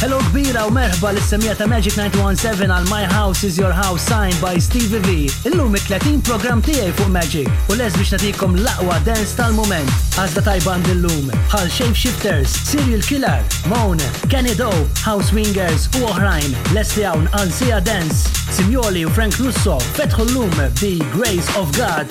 Hello kbira u merħba l semija ta' Magic 917 għal My House is Your House signed by Stevie V. Illum it-30 program tiegħi fuq Magic u les biex natikom l-aqwa dance tal-moment. Għazda tajba għand illum bħal Shape Shifters, Serial Killer, Moan, Kenny Doe, House Wingers u oħrajn. Lesti hawn għal sija dance. Simjoli u Frank Russo fetħu l-lum bi Grace of God.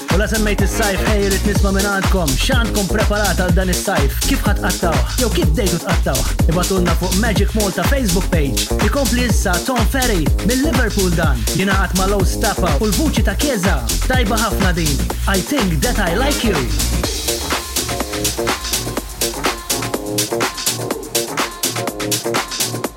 U la semmejt is-sajf ħej irid nisma' minn għandkom x'għandkom preparat għal dan is-sajf, kif ħadd qattawh, jew kif bdejtu tqattawh. Ibatulna fuq Magic Malta Facebook page. Ikompli issa Tom Ferry minn Liverpool dan. Jingħaqad ma' Low Staffa u l-vuċi ta' Chiesa. Tajba ħafna din. I think that I like you.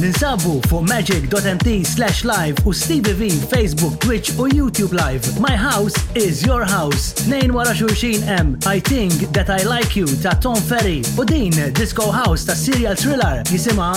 Ninsabu fuq magic.mt slash live u Stevie V Facebook, Twitch u YouTube Live. My house is your house. Nejn wara xurxin em I think that I like you ta' Tom Ferry u din Disco House ta' Serial Thriller jisima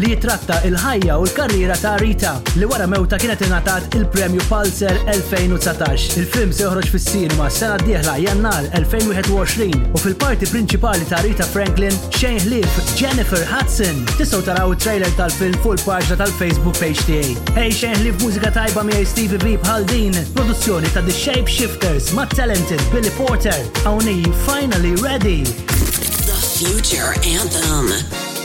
li jittratta il-ħajja u l-karriera ta' Rita, li wara mewtha kienet ingħatat il-Premju Pulitzer 2019. Il-film se joħroġ fis-cinema s-sena d-dieħla, Jannar 2021, u fil-parti prinċipali ta' Rita Franklin, xejn ħlief Jennifer Hudson. Tistgħu taraw it-trailer tal-film fuq il-paġna tal-Facebook page tiegħi. Ej xejn ħlief mużika tajba miegħi Stevie B bħal din, produzzjoni ta' The Shape Shifters ma' talented Billy Porter. Hawnhi finally ready. The Future Anthem.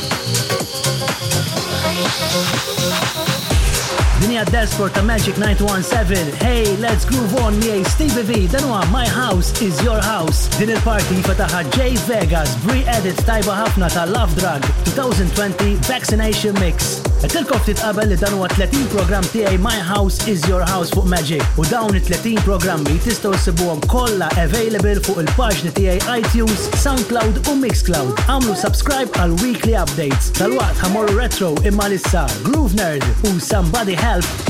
Dinja dance for ta' Magic 917. Hey, let's groove on miej Stevie V. Dan huwa My House is Your House. Din il-parti fataħa J Vegas bri edit tajba ħafna ta' Love Drug 2020 Vaccination Mix. Tilkof titqabel li dan huwa 30 program tiegħi My House is Your House fuq Magic u dawn it-30 programmi tistgħu ssibuhom kollha available fuq il-paġni tiegħi iTunes Soundcloud u Mixcloud. Għamlu subscribe għal weekly updates. Tal-waqt ħamorru retro imma lissa Groove Nerd u Somebody Help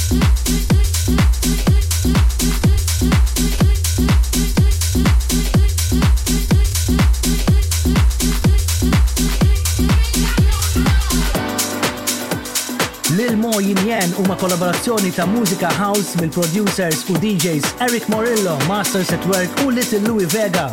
kollaborazzjoni ta' mużika house mill-producers u DJs Eric Morillo, Masters at Work u Little Louis Vega.